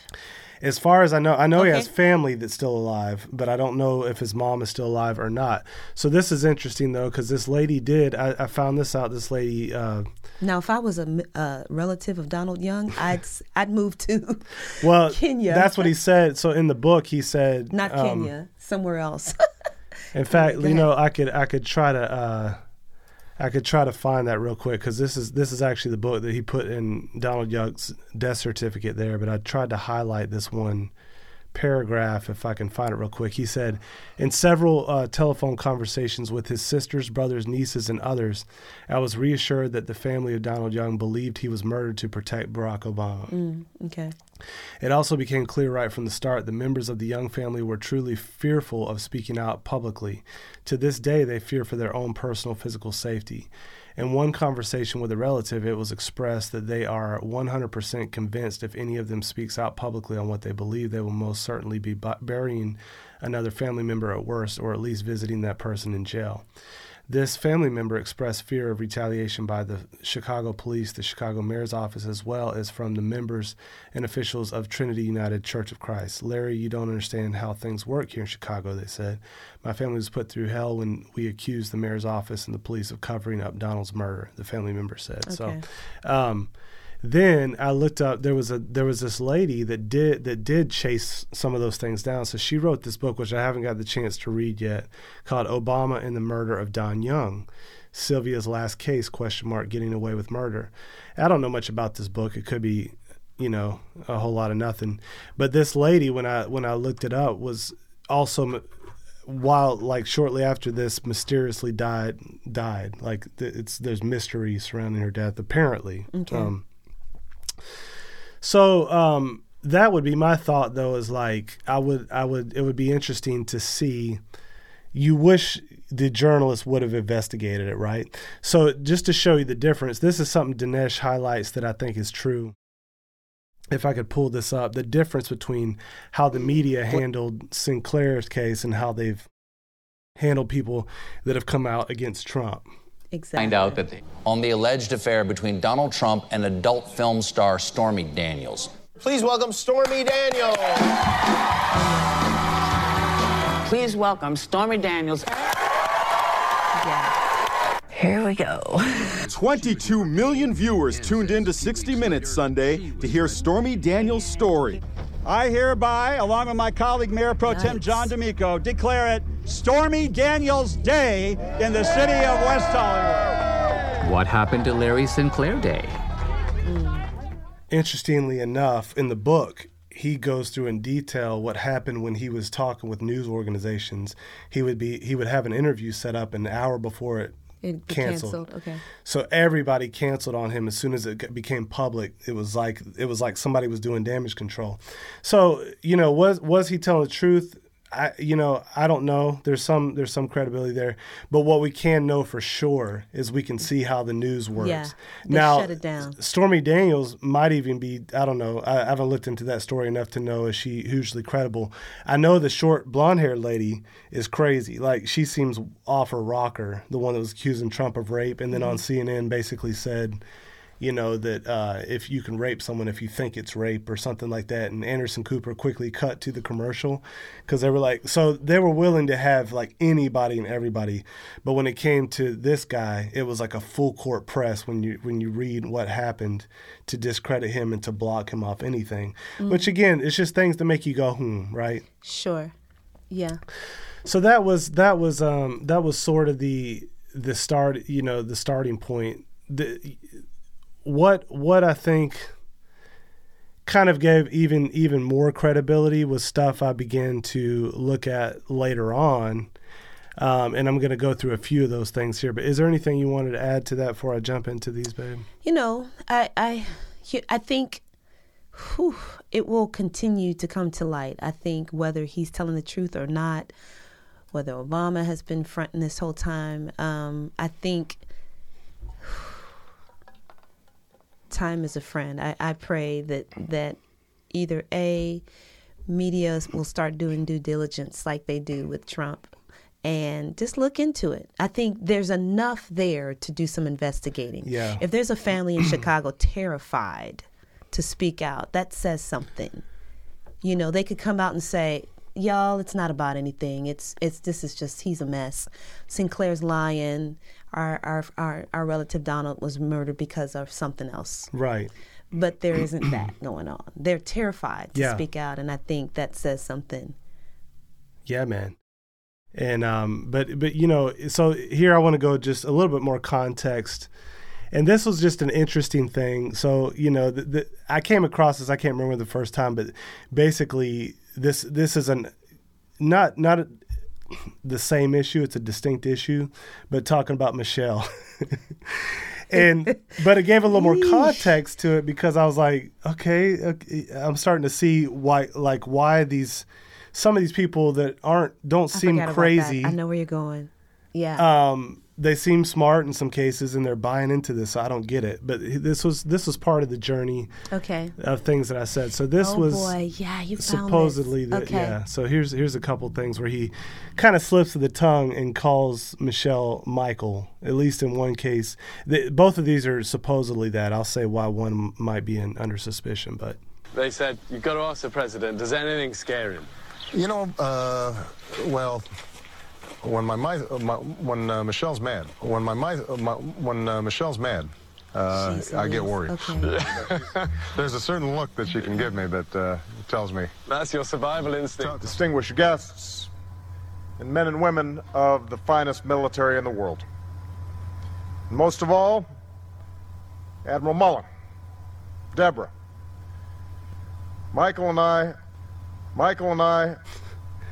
As far as I know, I know he has family that's still alive, but I don't know if his mom is still alive or not. So this is interesting though, because this lady did. I, I found this out. This lady, uh, Now, if I was a, relative of Donald Young, *laughs* I'd I'd move to *laughs* well, Kenya. That's what he said. So in the book, he said, not um, Kenya, somewhere else. *laughs* In fact, you know, I could I could try to uh, I could try to find that real quick because this is this is actually the book that he put in Donald Young's death certificate there. But I tried to highlight this one paragraph, if I can find it real quick. He said, In several uh, telephone conversations with his sisters, brothers, nieces, and others, I was reassured that the family of Donald Young believed he was murdered to protect Barack Obama. Mm, okay. It also became clear right from the start the members of the Young family were truly fearful of speaking out publicly. To this day, they fear for their own personal physical safety. In one conversation with a relative, it was expressed that they are 100% convinced if any of them speaks out publicly on what they believe, they will most certainly be burying another family member at worst, or at least visiting that person in jail. This family member expressed fear of retaliation by the Chicago police, the Chicago mayor's office, as well as from the members and officials of Trinity United Church of Christ. Larry, you don't understand how things work here in Chicago, they said. My family was put through hell when we accused the mayor's office and the police of covering up Donald's murder, the family member said. Okay. So, um, then I looked up. There was a there was this lady that did that did chase some of those things down. So she wrote this book, which I haven't got the chance to read yet, called "Obama and the Murder of Don Young." Sylvia's last case question mark getting away with murder. I don't know much about this book. It could be, you know, a whole lot of nothing. But this lady, when I when I looked it up, was also while like shortly after this mysteriously died died like it's there's mystery surrounding her death apparently Okay. um so um that would be my thought though is like i would i would it would be interesting to see. You wish the journalist would have investigated it right? So just to show you the difference this is something dinesh highlights that i think is true. If I could pull this up, the difference between how the media handled Sinclair's case and how they've handled people that have come out against Trump. Exactly. Find out that they on the alleged affair between Donald Trump and adult film star Stormy Daniels. Please welcome Stormy Daniels. Please welcome Stormy Daniels. Yeah. Here we go. *laughs* 22 million viewers tuned in to 60 Minutes Sunday to hear Stormy Daniels' story. I hereby, along with my colleague Mayor Pro Tem John D'Amico, declare it Stormy Daniels Day in the city of West Hollywood. What happened to Larry Sinclair Day? Interestingly enough, in the book, he goes through in detail what happened when he was talking with news organizations. He would be he would have an interview set up an hour before it It canceled. canceled. Okay. So everybody canceled on him as soon as it became public. It was like it was like somebody was doing damage control. So you know, was was he telling the truth? I you know I don't know. There's some there's some credibility there, but what we can know for sure is we can see how the news works. Yeah, now shut it down. Stormy Daniels might even be I don't know. I, I haven't looked into that story enough to know is she hugely credible. I know the short blonde haired lady is crazy. Like she seems off her rocker, the one that was accusing Trump of rape, and then on Mm-hmm. CNN basically said, you know, that uh, if you can rape someone if you think it's rape or something like that. And Anderson Cooper quickly cut to the commercial because they were like, so they were willing to have like anybody and everybody, but when it came to this guy, it was like a full court press when you when you read what happened to discredit him and to block him off anything. Which again, it's just things to make you go, hmm, right? Sure. Yeah. so that was that was um that was sort of the the start you know the starting point the what what i think kind of gave even even more credibility was stuff i began to look at later on um, and i'm going to go through a few of those things here but is there anything you wanted to add to that before i jump into these babe You know, I I I think whew, it will continue to come to light. I think whether he's telling the truth or not, whether Obama has been fronting this whole time, um, I think time is a friend. I, I pray that that either a media will start doing due diligence like they do with Trump and just look into it. I think there's enough there to do some investigating. Yeah. If there's a family in Chicago terrified to speak out, that says something. You know, they could come out and say, "Y'all, it's not about anything. It's it's this is just he's a mess. Sinclair's lying. Our our our, our relative Donald was murdered because of something else." right But there isn't that *clears throat* going on. They're terrified to Yeah. speak out, and I think that says something. Yeah, man. And um, but but you know, so here I want to go just a little bit more context. And this was just an interesting thing. So you know, the, the, I came across this. I can't remember the first time, but basically, this this is an not not a, the same issue. It's a distinct issue, but talking about Michelle. *laughs* and *laughs* but it gave a little more context to it because I was like, okay, okay, I'm starting to see why like why these some of these people that aren't don't I seem forgot about that. crazy. I know where you're going. Yeah. Um, they seem smart in some cases, and they're buying into this. So I don't get it, but this was this was part of the journey okay. of things that I said. So this oh was boy, yeah, you found supposedly this. the, okay. yeah. So here's here's a couple things where he kind of slips of the tongue and calls Michelle Michael. At least in one case, the, both of these are supposedly that. I'll say why one might be in, under suspicion, but They said, you've got to ask the president, does anything scare him? You know, uh, well, when my, mi- uh, my when uh, Michelle's mad, when my, mi- uh, my when uh, Michelle's mad, uh, I get worried. Okay. *laughs* There's a certain look that she can give me that uh, tells me. That's your survival instinct. Distinguished guests and men and women of the finest military in the world. And most of all, Admiral Mullen, Deborah, Michael and I, Michael and I,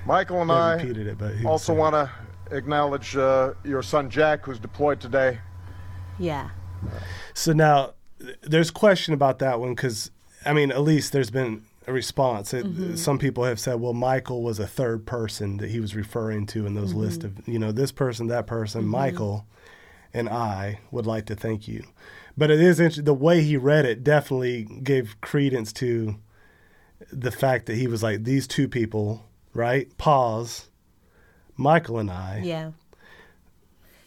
Michael and I I repeated it, but he also want to acknowledge uh, your son Jack, who's deployed today. Yeah. So now there's question about that one because I mean at least there's been a response. It, Mhm. Some people have said, well, Michael was a third person that he was referring to in those list Mhm. of you know this person, that person, Mhm. Michael, and I would like to thank you. But it is interesting. The way he read it definitely gave credence to the fact that he was like these two people, right? Pause. Michael and I. Yeah.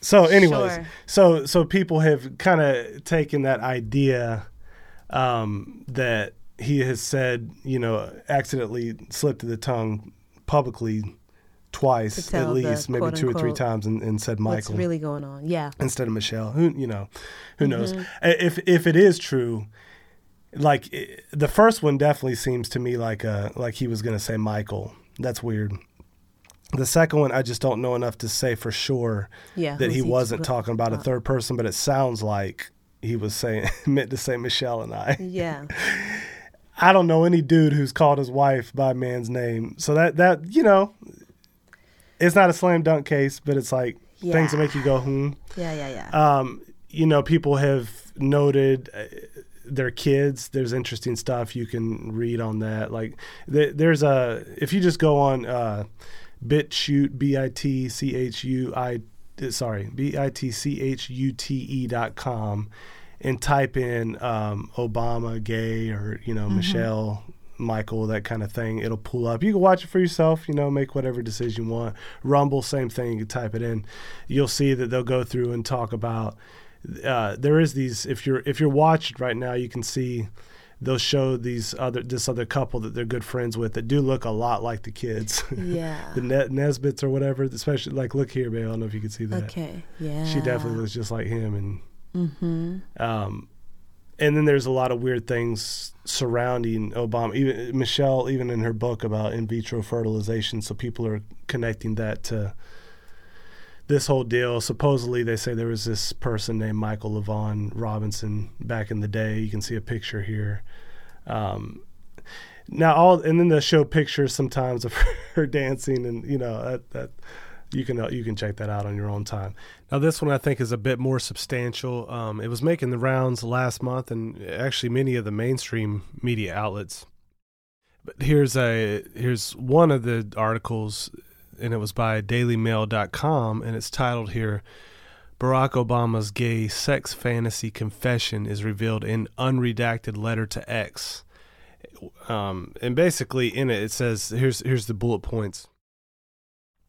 So, anyways, Sure. so so people have kind of taken that idea um, that he has said, you know, accidentally slipped of the tongue publicly twice To at the least, maybe quote, two or three times, and, and said What's Michael really going on? Yeah. instead of Michelle. Who you know, who knows? Mhm. I- If if it is true, like the first one definitely seems to me like uh like he was gonna say Michael. That's weird. The second one, I just don't know enough to say for sure Yeah, that he wasn't talking about a uh, third person, but it sounds like he was saying *laughs* meant to say Michelle and I. Yeah. *laughs* I don't know any dude who's called his wife by a man's name. So that that you know, it's not a slam dunk case, but it's like things that make you go hmm. Yeah, yeah, yeah. Um, you know, people have noted uh, their kids. There's interesting stuff you can read on that. Like th- there's a if you just go on uh, BitChute B I T C H U I sorry B I T C H U T E dot com and type in um, Obama gay or you know Mhm. Michelle. Michael, that kind of thing. It'll pull up. You can watch it for yourself, you know, make whatever decision you want. Rumble, same thing. You can type it in. You'll see that they'll go through and talk about uh, there is these if you're if you're watching right now you can see they'll show these other this other couple that they're good friends with that do look a lot like the kids *laughs* Yeah. the ne- Nesbitts or whatever especially like look here babe i don't know if you can see that Okay. Yeah. She definitely looks just like him and Mm-hmm. um, and then there's a lot of weird things surrounding Obama. Even Michelle, even in her book about in vitro fertilization, so people are connecting that to this whole deal. Supposedly, they say there was this person named Michael LaVaughn Robinson back in the day. You can see a picture here. Um, now, all and then they show pictures sometimes of *laughs* her dancing, and you know that that you can uh, you can check that out on your own time. Now, this one I think is a bit more substantial. Um, it was making the rounds last month, and actually many of the mainstream media outlets. But here's a here's one of the articles, and it was by DailyMail.com, and it's titled here. Barack Obama's gay sex fantasy confession is revealed in unredacted letter to X. Um, and basically in it, it says here's here's the bullet points.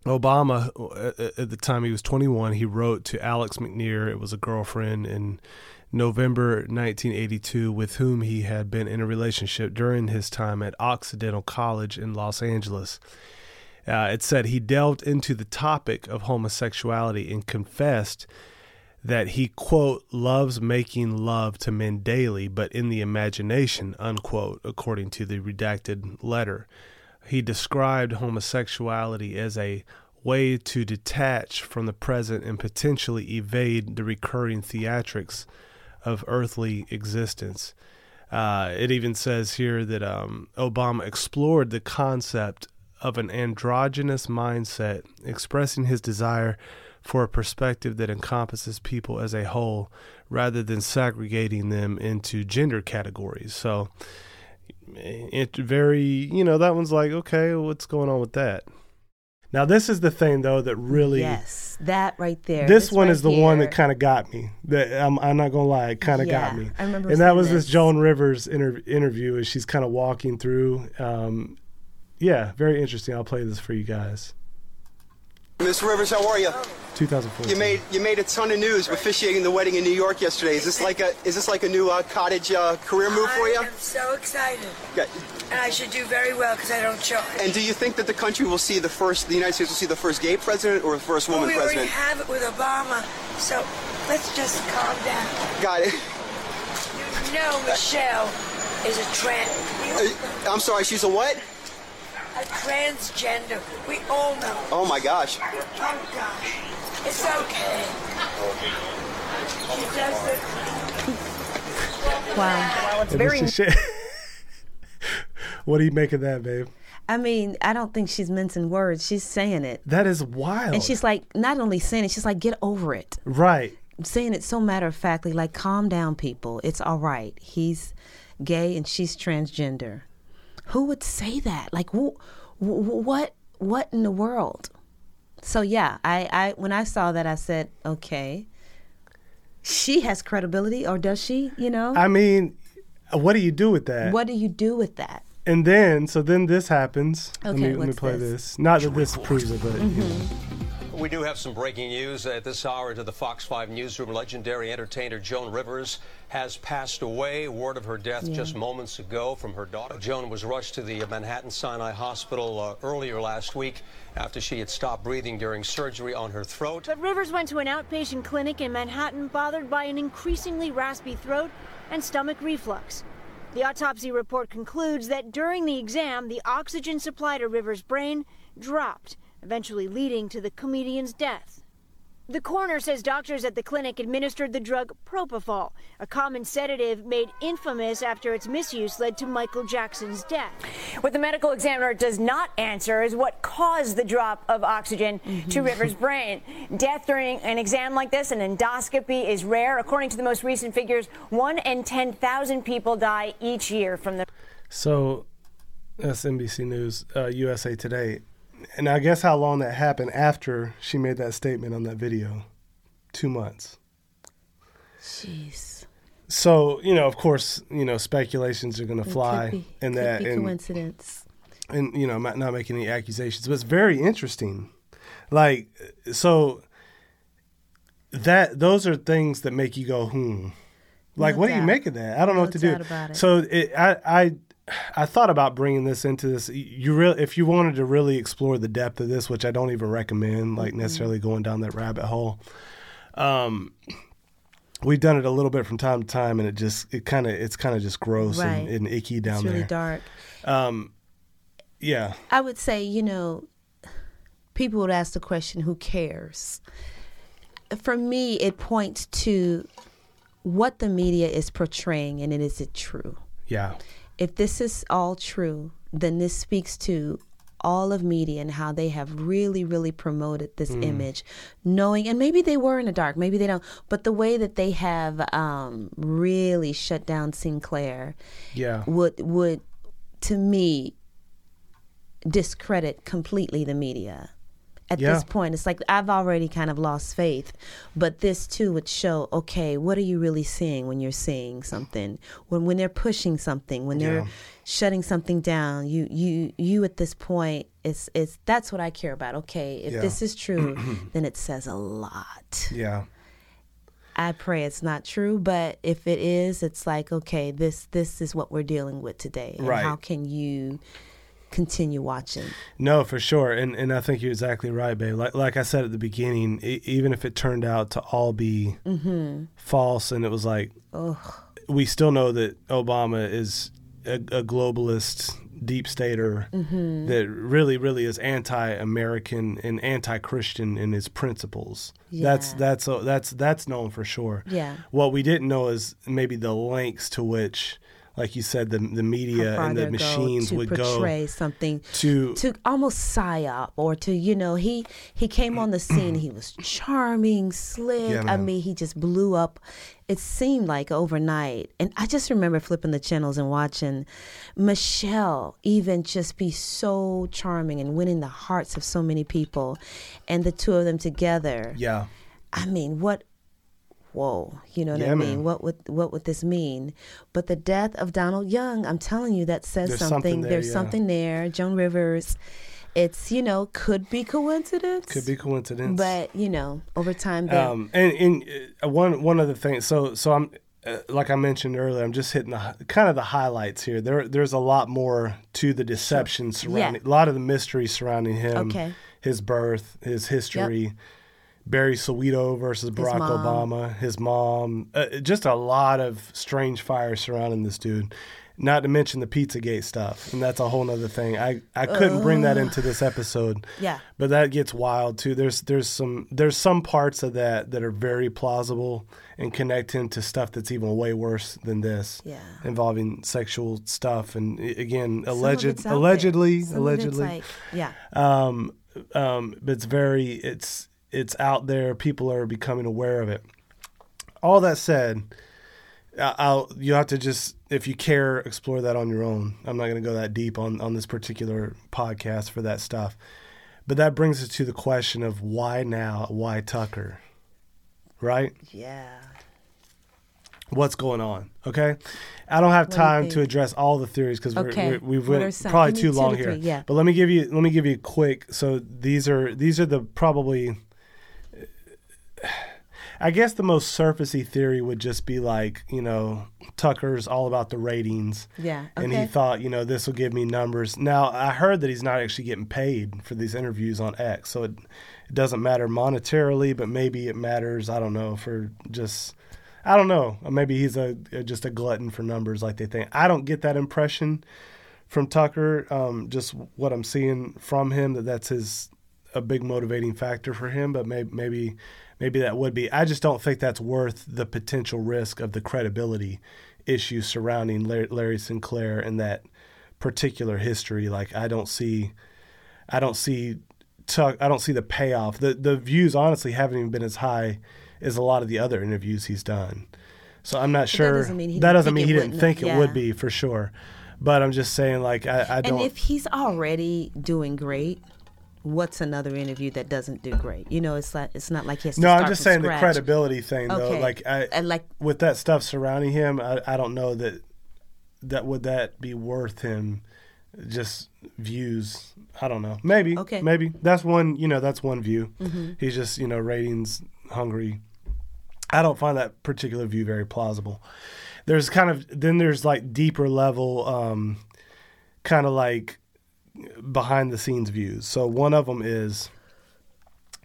Obama, uh, at the time he was 21, he wrote to Alex McNear. It was a girlfriend in November 1982 with whom he had been in a relationship during his time at Occidental College in Los Angeles. Uh, it said he delved into the topic of homosexuality and confessed that he, quote, loves making love to men daily, but in the imagination, unquote, according to the redacted letter. He described homosexuality as a way to detach from the present and potentially evade the recurring theatrics of earthly existence. Uh, it even says here that um, Obama explored the concept of an androgynous mindset, expressing his desire for a perspective that encompasses people as a whole rather than segregating them into gender categories. So, it very, you know, that one's like, okay, what's going on with that? Now, this is the thing, though, that really. Yes, that right there. This, one right is the one that kind of got me. That I'm, I'm not gonna lie, it kind of got me. I remember and that was this this. Joan Rivers inter- interview as she's kind of walking through. Um, yeah, very interesting. I'll play this for you guys. Miss Rivers, how are you? 2014. You made you made a ton of news officiating the wedding in New York yesterday. Is this like a is this like a new uh, cottage uh, career move for you? I'm so excited. Yeah. And I should do very well because I don't charge. And do you think that the country will see the first, the United States will see the first gay president or the first Well, woman we already president? have it with Obama, so let's just calm down. Got it. You know Michelle is a trans. Uh, I'm sorry, she's a what? A transgender. We all know. Oh my gosh. Oh gosh. It's okay. She does it. Wow. And this is shit. what do you make of that, babe? I mean, I don't think she's mincing words. She's saying it. That is wild. And she's like, not only saying it, she's like, get over it. right. Saying it so matter of factly, like, calm down, people. It's all right. He's gay and she's transgender. Who would say that? Like, wh- wh- what? What in the world? So yeah, I, I when I saw that, I said, okay, she has credibility, or does she? You know, I mean, what do you do with that? what do you do with that? And then, so then this happens. let Okay, me, let me play this? this. Not that this proves it, but you mm-hmm. know. We do have some breaking news at this hour to the Fox 5 newsroom. Legendary entertainer Joan Rivers has passed away. Word of her death Yeah. just moments ago from her daughter. Joan was rushed to the Mount Sinai Hospital uh, earlier last week after she had stopped breathing during surgery on her throat. But Rivers went to an outpatient clinic in Manhattan bothered by an increasingly raspy throat and stomach reflux. The autopsy report concludes that during the exam, the oxygen supply to Rivers' brain dropped, eventually leading to the comedian's death. The coroner says doctors at the clinic administered the drug propofol, a common sedative made infamous after its misuse led to Michael Jackson's death. What the medical examiner does not answer is what caused the drop of oxygen to Rivers' brain. Death during an exam like this, an endoscopy, is rare. According to the most recent figures, one in 10,000 people die each year from the. So that's NBC News, uh, USA Today. And I guess how long that happened after she made that statement on that video? Two months. Jeez. So, you know, of course, you know, speculations are going to fly be, could that. and, coincidence. and, you know, I'm not, not making any accusations, but it's very interesting. Like, so that, those are things that make you go, hmm. Like, No what do you doubt. make of that? I don't know No what to do. about it. So it, I, I, I thought about bringing this into this. You really, if you wanted to really explore the depth of this, which I don't even recommend, like Mm-hmm. necessarily going down that rabbit hole. Um, we've done it a little bit from time to time, and it just, it kind of, it's kind of just gross and, Right. and icky down it's there. really dark. Um, yeah, I would say, you know, people would ask the question, who cares? For me, it points to what the media is portraying and it is it true. yeah, If this is all true, then this speaks to all of media and how they have really, really promoted this Mm. image, knowing, and maybe they were in the dark, maybe they don't, but the way that they have um, really shut down Sinclair yeah. would would to me discredit completely the media at Yeah. this point it's like i've already kind of lost faith but this too would show okay what are you really seeing when you're seeing something when when they're pushing something when they're Yeah. shutting something down you you you at this point it's it's that's what i care about okay if Yeah. this is true *clears throat* then it says a lot yeah. I pray it's not true, but if it is, it's like okay, this this is what we're dealing with today, and Right. how can you continue watching? No, for sure, and and I think you're exactly right, babe. Like like I said at the beginning, e- even if it turned out to all be Mm-hmm. false, and it was like, Ugh. we still know that Obama is a, a globalist, deep stater Mhm. that really, really is anti-American and anti-Christian in his principles. That's Yeah. that's uh, that's that's known for sure. Yeah. What we didn't know is maybe the lengths to which like you said, the the media and the machines to would portray go something to to almost psyop or to you know he he came on the *clears throat* scene. He was charming slick. Yeah, i mean he just blew up. It seemed like overnight. And i just remember flipping the channels and watching michelle even just be so charming and winning the hearts of so many people and the two of them together. Yeah. I mean, what? Whoa, you know what Yeah, I mean? man. What would what would this mean? But the death of Donald Young, I'm telling you, that says There's something. something there, There's yeah. something there. Joan Rivers, it's you know could be coincidence, Could be coincidence. but you know over time, Um, and, and uh, one one other thing. So so I'm uh, like I mentioned earlier. I'm just hitting the kind of the highlights here. There there's a lot more to the deception surrounding. A lot of the mystery surrounding him. Okay. His birth, his history. Barry Soetoro versus Barack mom. Obama, his mom, uh, just a lot of strange fire surrounding this dude. Not to mention the Pizzagate stuff, and that's a whole nother thing. I, I couldn't bring that into this episode. Yeah. But that gets wild too. There's there's some there's some parts of that that are very plausible and connect him to stuff that's even way worse than this. Yeah. Involving sexual stuff and again alleged it's out there. allegedly Some of it's allegedly. like- yeah. Um um but it's very it's it's out there. People are becoming aware of it. All that said, I'll you have to just if you care explore that on your own. I'm not going to go that deep on on this particular podcast for that stuff. But that brings us to the question of why now? Why Tucker? Right? yeah. What's going on? Okay, I don't have What do time to address all the theories because Okay. we're, we're, we've went probably too long here. three, yeah. But let me give you let me give you a quick. So these are these are the probably. I guess the most surfacey theory would just be like you know Tucker's all about the ratings. Yeah, And he thought you know this will give me numbers. Now I heard that he's not actually getting paid for these interviews on X, so it, it doesn't matter monetarily, but maybe it matters. I don't know for just. I don't know. Maybe he's a just a glutton for numbers, like they think. I don't get that impression from Tucker. Um, just what I'm seeing from him that that's his a big motivating factor for him. But maybe maybe maybe that would be. I just don't think that's worth the potential risk of the credibility issues surrounding Larry, Larry Sinclair and that particular history. Like I don't see, I don't see. Tuck, I don't see the payoff. The the views honestly haven't even been as high as a lot of the other interviews he's done. So I'm not that sure. doesn't mean he that didn't doesn't think mean it he didn't wouldn't- think it yeah. would be for sure. But I'm just saying, like I, I don't. And if he's already doing great, what's another interview that doesn't do great? You know, it's like it's not like he has to no, I'm just saying the credibility thing though. Like I, And like with that stuff surrounding him, I, I don't know that that would that be worth him just views. I don't know. Maybe. Okay. Maybe that's one. You know, that's one view. Mhm. He's just you know ratings hungry. I don't find that particular view very plausible. There's kind of then there's like deeper level, um, kind of like behind the scenes views. So one of them is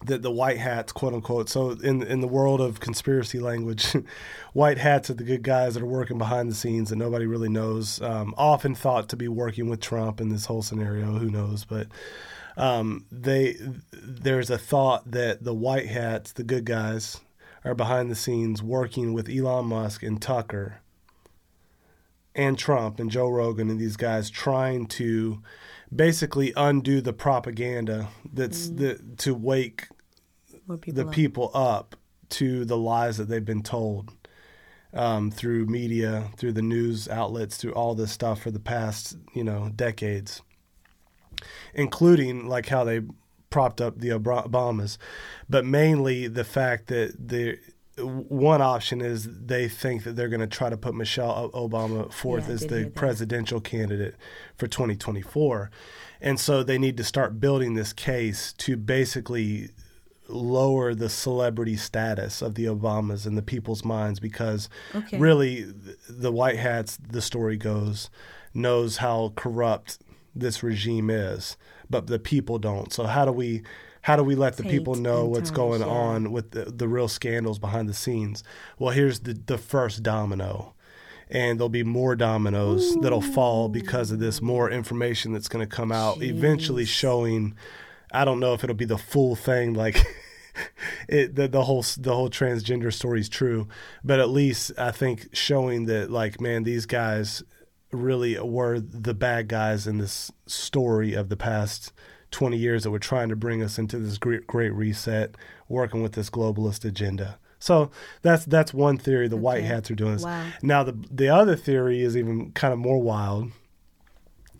that the white hats, quote unquote. So in in the world of conspiracy language, *laughs* white hats are the good guys that are working behind the scenes that nobody really knows. Um, often thought to be working with Trump in this whole scenario. Who knows? But um, they there's a thought that the white hats, the good guys, are behind the scenes working with Elon Musk and Tucker and Trump and Joe Rogan and these guys trying to basically undo the propaganda that's the, to wake people the up. people up to the lies that they've been told um, through media, through the news outlets, through all this stuff for the past you know decades, including like how they propped up the Obamas, but mainly the fact that the one option is they think that they're going to try to put Michelle Obama forth Yeah, as the presidential candidate for 2024. And so they need to start building this case to basically lower the celebrity status of the Obamas in the people's minds because Okay. really the white hats the story goes knows how corrupt this regime is but the people don't so how do we how do we let the people know what's going yeah. on with the, the real scandals behind the scenes? Well here's the the first domino. And there'll be more dominoes that'll fall because of this more information that's going to come out eventually showing i don't know if it'll be the full thing like *laughs* it the, the whole the whole transgender story is true but at least i think showing that like man these guys really were the bad guys in this story of the past 20 years that were trying to bring us into this great, great reset, working with this globalist agenda. So that's that's one theory. The white hats are doing this. Wow. Now the the other theory is even kind of more wild,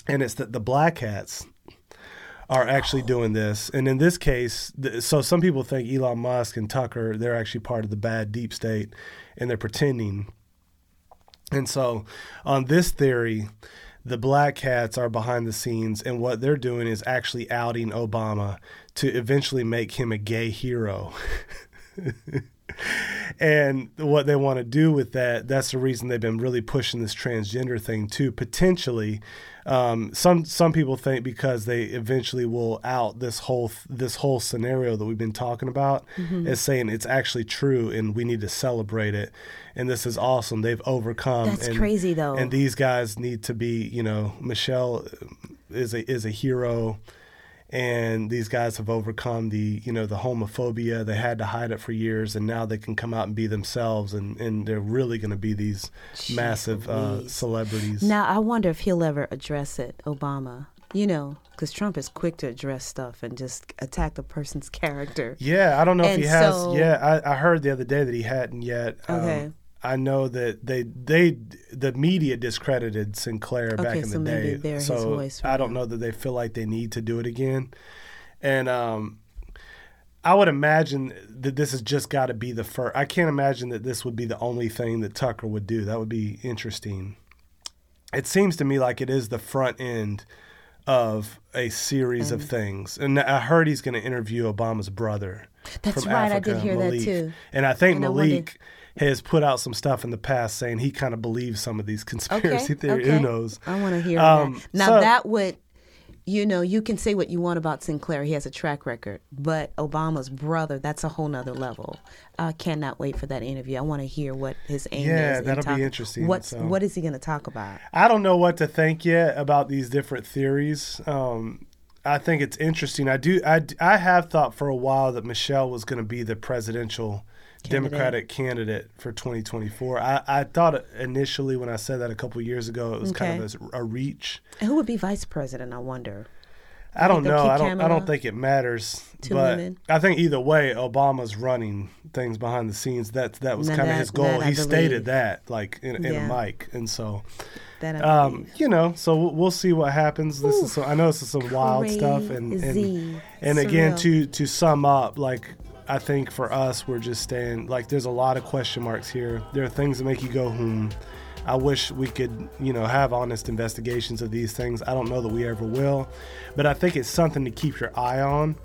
and it's that the black hats are actually doing this. And in this case, th- so some people think Elon Musk and Tucker they're actually part of the bad deep state, and they're pretending. And so, on this theory, the black hats are behind the scenes, and what they're doing is actually outing Obama to eventually make him a gay hero. *laughs* and what they want to do with that that's the reason they've been really pushing this transgender thing too potentially um, some some people think because they eventually will out this whole this whole scenario that we've been talking about Mhm. as saying it's actually true and we need to celebrate it and this is awesome they've overcome That's and, crazy, though. and these guys need to be you know Michelle is a is a hero and these guys have overcome the you know the homophobia they had to hide it for years and now they can come out and be themselves and and they're really going to be these massive uh, celebrities Now I wonder if he'll ever address it, Obama. You know, because Trump is quick to address stuff and just attack the person's character. yeah i don't know if And he has yeah I, I heard the other day that he hadn't yet Um, Okay. I know that they they the media discredited Sinclair back in so the day, so I don't know that they feel like they need to do it again. And um, I would imagine that this has just got to be the first. I can't imagine that this would be the only thing that Tucker would do. That would be interesting. It seems to me like it is the front end of a series of things. And I heard he's going to interview Obama's brother. That's from right, I Africa, did hear that Malik. too. And I think And I Malik has put out some stuff in the past saying he kind of believes some of these conspiracy Okay, theories. okay. Who knows? I want to hear Um, that. Now so- that would, you know, you can say what you want about Sinclair. He has a track record, but Obama's brother, that's a whole nother level. I cannot wait for that interview. I want to hear what his aim Yeah, is. that'll be interesting, What's so. what is he going to talk about? I don't know what to think yet about these different theories. Um, I think it's interesting. I do. I, I have thought for a while that Michelle was going to be the presidential Candidate. Democratic candidate for 2024. I, I thought initially when I said that a couple years ago, it was kind of a, a reach. Who would be vice president? I wonder. I don't know. I don't. I don't think it matters. Two but women? I think either way, Obama's running things behind the scenes. That that was kind of his goal. he stated that like in, in Yeah. a mic, and so. That Um, you know, so we'll, we'll see what happens. This is so, I know this is some wild stuff, and and, and again to to sum up, like I think for us, we're just staying like there's a lot of question marks here. There are things that make you go, hmm. I wish we could, you know, have honest investigations of these things. I don't know that we ever will, but I think it's something to keep your eye on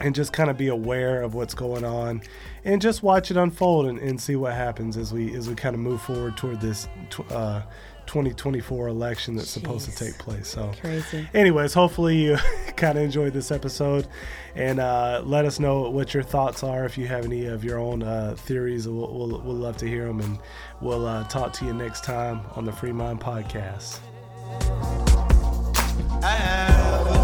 and just kind of be aware of what's going on and just watch it unfold and, and see what happens as we as we kind of move forward toward this uh, 2024 election that's supposed to take place so. Crazy. anyways hopefully you *laughs* kind of enjoyed this episode and uh, let us know what your thoughts are if you have any of your own uh, theories we'll, we'll, we'll love to hear them and we'll uh, talk to you next time on the Freemind podcast. I